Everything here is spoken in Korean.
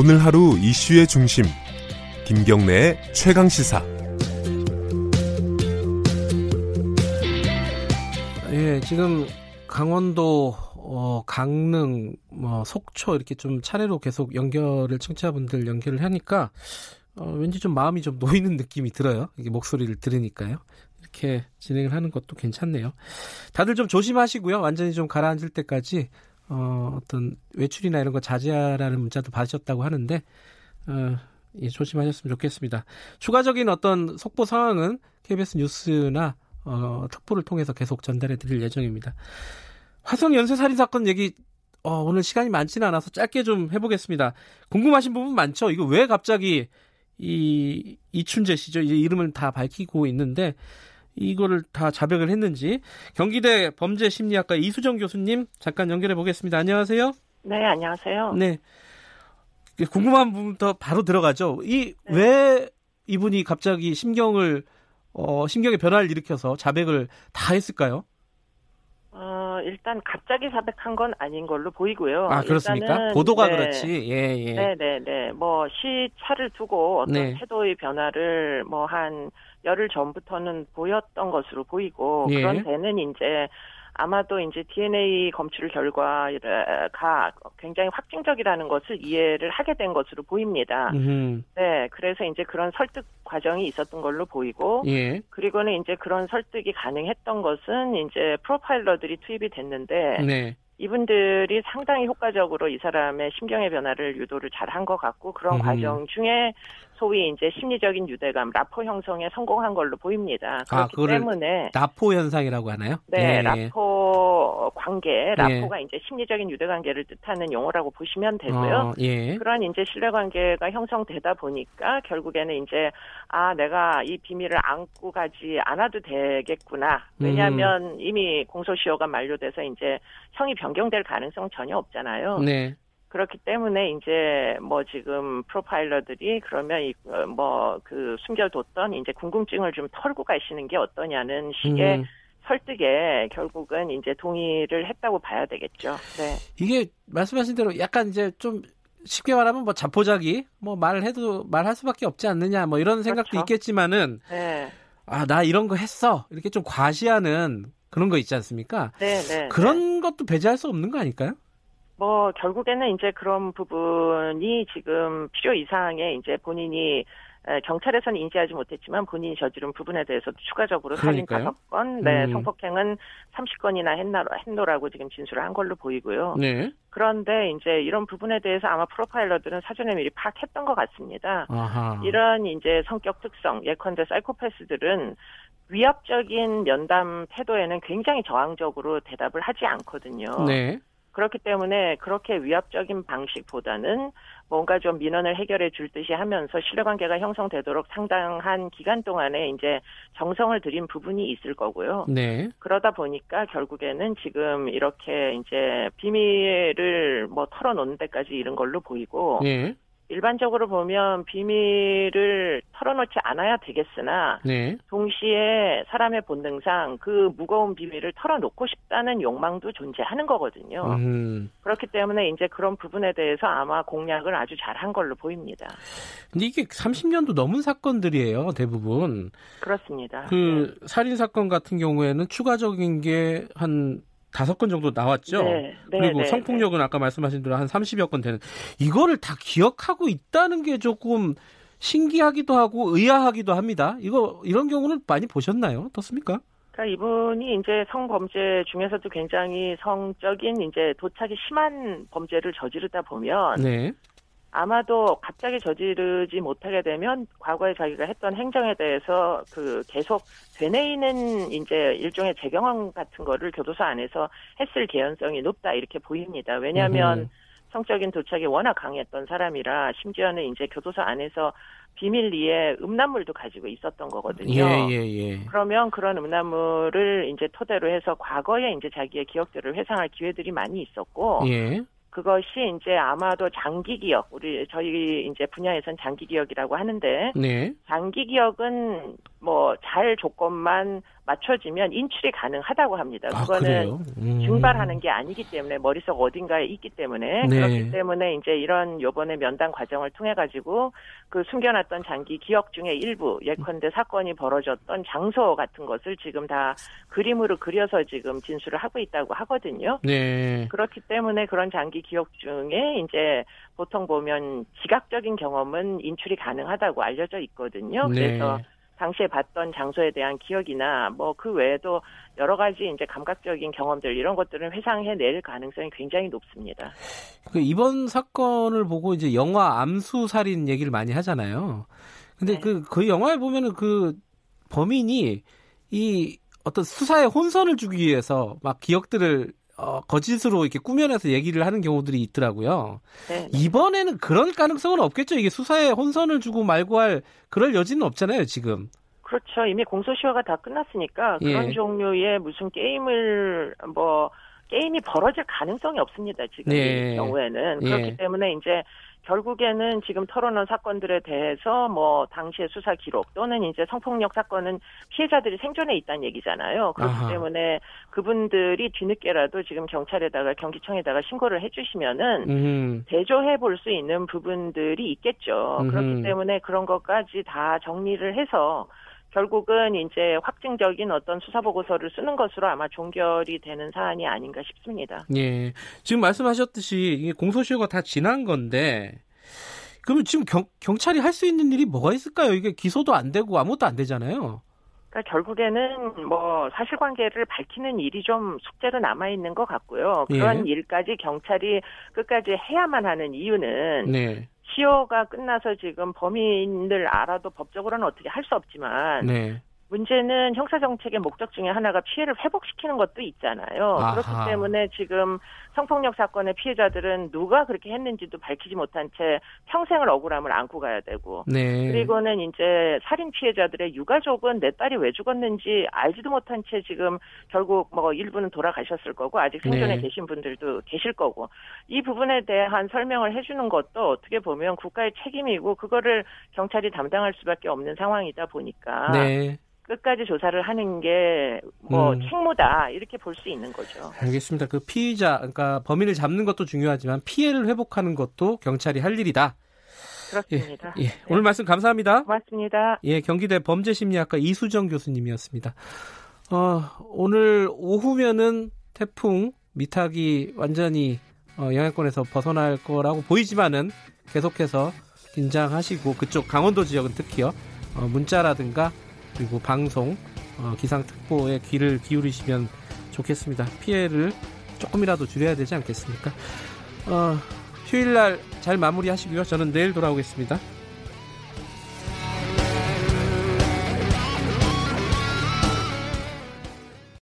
오늘 하루 이슈의 중심 김경래의 최강 시사. 예, 지금 강원도 어, 강릉, 뭐 속초 이렇게 좀 차례로 계속 연결을 청취자분들 연결을 하니까 어, 왠지 좀 마음이 좀 놓이는 느낌이 들어요. 이게 목소리를 들으니까요. 이렇게 진행을 하는 것도 괜찮네요. 다들 좀 조심하시고요. 완전히 좀 가라앉을 때까지 어, 어떤 외출이나 이런 거 자제하라는 문자도 받으셨다고 하는데 어, 예, 조심하셨으면 좋겠습니다. 추가적인 어떤 속보 상황은 KBS 뉴스나 어, 특보를 통해서 계속 전달해 드릴 예정입니다. 화성 연쇄 살인 사건 얘기 어, 오늘 시간이 많지는 않아서 짧게 좀 해보겠습니다. 궁금하신 부분 많죠? 이거 왜 갑자기 이 이춘재 씨죠? 이제 이름을 다 밝히고 있는데 이거를 다 자백을 했는지 경기대 범죄심리학과 이수정 교수님 잠깐 연결해 보겠습니다. 안녕하세요. 네, 안녕하세요. 네. 궁금한 부분부터 바로 들어가죠. 이왜 네. 이분이 갑자기 심경을 어, 심경의 변화를 일으켜서 자백을 다 했을까요? 어, 일단 갑자기 자백한 건 아닌 걸로 보이고요. 아, 그렇습니까? 보도가 네. 그렇지. 예, 예. 네, 네, 네. 뭐 시차를 두고 어떤 네. 태도의 변화를 뭐 한 열흘 전부터는 보였던 것으로 보이고 예. 그런 데는 이제 아마도 이제 DNA 검출 결과가 굉장히 확증적이라는 것을 이해를 하게 된 것으로 보입니다. 음흠. 네, 그래서 이제 그런 설득 과정이 있었던 걸로 보이고, 예. 그리고는 이제 그런 설득이 가능했던 것은 이제 프로파일러들이 투입이 됐는데, 네. 이분들이 상당히 효과적으로 이 사람의 심경의 변화를 유도를 잘 한 것 같고 그런 음. 과정 중에 소위 이제 심리적인 유대감, 라포 형성에 성공한 걸로 보입니다. 아, 그렇기 아, 때문에 라포 현상이라고 하나요? 네, 예. 라포 관계, 라포가 예. 이제 심리적인 유대 관계를 뜻하는 용어라고 보시면 되고요. 어, 예. 그런 이제 신뢰 관계가 형성되다 보니까 결국에는 이제 아 내가 이 비밀을 안고 가지 않아도 되겠구나. 왜냐하면 음. 이미 공소시효가 만료돼서 이제 형이 변경될 가능성 전혀 없잖아요. 네. 그렇기 때문에 이제 뭐 지금 프로파일러들이 그러면 어, 뭐그 숨겨뒀던 이제 궁금증을 좀 털고 가시는 게 어떠냐는 식의 음. 설득에 결국은 이제 동의를 했다고 봐야 되겠죠. 네. 이게 말씀하신 대로 약간 이제 좀 쉽게 말하면 뭐 자포자기 뭐 말을 해도 말할 수밖에 없지 않느냐 뭐 이런 생각도 그렇죠. 있겠지만은 네. 아나 이런 거 했어 이렇게 좀 과시하는 그런 거 있지 않습니까? 네, 네. 그런 네. 것도 배제할 수 없는 거 아닐까요? 뭐 결국에는 이제 그런 부분이 지금 필요 이상의 이제 본인이 경찰에서는 인지하지 못했지만 본인이 저지른 부분에 대해서도 추가적으로 살인 다섯 건, 네, 음. 성폭행은 30건이나 했나, 했노라고 지금 진술을 한 걸로 보이고요. 네. 그런데 이제 이런 부분에 대해서 아마 프로파일러들은 사전에 미리 파악했던 것 같습니다. 아하. 이런 이제 성격 특성, 예컨대 사이코패스들은 위협적인 면담 태도에는 굉장히 저항적으로 대답을 하지 않거든요. 네. 그렇기 때문에 그렇게 위압적인 방식보다는 뭔가 좀 민원을 해결해 줄 듯이 하면서 신뢰관계가 형성되도록 상당한 기간 동안에 이제 정성을 들인 부분이 있을 거고요. 네. 그러다 보니까 결국에는 지금 이렇게 이제 비밀을 뭐 털어놓는 데까지 이른 걸로 보이고 네. 일반적으로 보면 비밀을 털어놓지 않아야 되겠으나 네. 동시에 사람의 본능상 그 무거운 비밀을 털어놓고 싶다는 욕망도 존재하는 거거든요. 음. 그렇기 때문에 이제 그런 부분에 대해서 아마 공략을 아주 잘한 걸로 보입니다. 근데 이게 30년도 넘은 사건들이에요, 대부분. 그렇습니다. 그 네. 살인 사건 같은 경우에는 추가적인 게 한 다섯 건 정도 나왔죠. 네, 네, 그리고 네, 성폭력은 네. 아까 말씀하신 대로 한 30여 건 되는 이거를 다 기억하고 있다는 게 조금 신기하기도 하고 의아하기도 합니다. 이거 이런 경우는 많이 보셨나요? 어떻습니까? 그러니까 이분이 이제 성범죄 중에서도 굉장히 성적인 이제 도착이 심한 범죄를 저지르다 보면 네. 아마도 갑자기 저지르지 못하게 되면 과거에 자기가 했던 행정에 대해서 그 계속 되뇌이는 이제 일종의 재경험 같은 거를 교도소 안에서 했을 개연성이 높다 이렇게 보입니다. 왜냐하면 음. 성적인 도착이 워낙 강했던 사람이라 심지어는 이제 교도소 안에서 비밀리에 음란물도 가지고 있었던 거거든요. 예, 예, 예. 그러면 그런 음란물을 이제 토대로 해서 과거에 이제 자기의 기억들을 회상할 기회들이 많이 있었고 예. 그것이 이제 아마도 장기 기억, 우리 저희 이제 분야에선 장기 기억이라고 하는데 네. 장기 기억은 뭐 잘 조건만 맞춰지면 인출이 가능하다고 합니다. 아, 그거는 음. 증발하는 게 아니기 때문에 머릿속 어딘가에 있기 때문에 네. 그렇기 때문에 이제 이런 요번에 면담 과정을 통해 가지고 그 숨겨놨던 장기 기억 중에 일부 예컨대 사건이 벌어졌던 장소 같은 것을 지금 다 그림으로 그려서 지금 진술을 하고 있다고 하거든요. 네. 그렇기 때문에 그런 장기 기억 중에 이제 보통 보면 지각적인 경험은 인출이 가능하다고 알려져 있거든요. 네. 그래서 당시에 봤던 장소에 대한 기억이나 뭐 그 외에도 여러 가지 이제 감각적인 경험들 이런 것들은 회상해 낼 가능성이 굉장히 높습니다. 그 이번 사건을 보고 이제 영화 암수 살인 얘기를 많이 하잖아요. 근데 네. 그, 그 영화에 보면은 그 범인이 이 어떤 수사에 혼선을 주기 위해서 막 기억들을 어, 거짓으로 이렇게 꾸며내서 얘기를 하는 경우들이 있더라고요. 네. 이번에는 그런 가능성은 없겠죠. 이게 수사에 혼선을 주고 말고 할 그럴 여지는 없잖아요, 지금. 그렇죠. 이미 공소시효가 다 끝났으니까 그런 예. 종류의 무슨 게임을 뭐 게임이 벌어질 가능성이 없습니다. 지금 예. 이 경우에는 예. 그렇기 때문에 이제 결국에는 지금 털어놓은 사건들에 대해서 뭐 당시의 수사 기록 또는 이제 성폭력 사건은 피해자들이 생존해 있다는 얘기잖아요. 그렇기 아하. 때문에 그분들이 뒤늦게라도 지금 경찰에다가 경기청에다가 신고를 해주시면은 음, 대조해 볼 수 있는 부분들이 있겠죠. 음흠. 그렇기 때문에 그런 것까지 다 정리를 해서 결국은 이제 확증적인 어떤 수사 보고서를 쓰는 것으로 아마 종결이 되는 사안이 아닌가 싶습니다. 예. 지금 말씀하셨듯이 공소시효가 다 지난 건데, 그러면 지금 경, 경찰이 할 수 있는 일이 뭐가 있을까요? 이게 기소도 안 되고 아무것도 안 되잖아요. 그러니까 결국에는 뭐 사실관계를 밝히는 일이 좀 숙제로 남아 있는 것 같고요. 그런 예. 일까지 경찰이 끝까지 해야만 하는 이유는 네. 시효가 끝나서 지금 범인을 알아도 법적으로는 어떻게 할 수 없지만 네. 문제는 형사정책의 목적 중에 하나가 피해를 회복시키는 것도 있잖아요. 아하. 그렇기 때문에 지금 성폭력 사건의 피해자들은 누가 그렇게 했는지도 밝히지 못한 채 평생을 억울함을 안고 가야 되고 네. 그리고는 이제 살인 피해자들의 유가족은 내 딸이 왜 죽었는지 알지도 못한 채 지금 결국 뭐 일부는 돌아가셨을 거고 아직 생존해 네. 계신 분들도 계실 거고 이 부분에 대한 설명을 해주는 것도 어떻게 보면 국가의 책임이고 그거를 경찰이 담당할 수밖에 없는 상황이다 보니까 네. 끝까지 조사를 하는 게뭐 음. 책무다 이렇게 볼 수 있는 거죠. 알겠습니다. 그 피의자, 그러니까 범인을 잡는 것도 중요하지만 피해를 회복하는 것도 경찰이 할 일이다. 그렇습니다. 예. 오늘 말씀 감사합니다. 고맙습니다. 예, 경기대 범죄심리학과 이수정 교수님이었습니다. 어, 오늘 오후면은 태풍 미탁이 완전히 어, 영향권에서 벗어날 거라고 보이지만은 계속해서 긴장하시고 그쪽 강원도 지역은 특히요 어, 문자라든가 그리고 방송 어, 기상특보에 귀를 기울이시면 좋겠습니다. 피해를 조금이라도 줄여야 되지 않겠습니까? 어, 휴일날 잘 마무리하시고요. 저는 내일 돌아오겠습니다.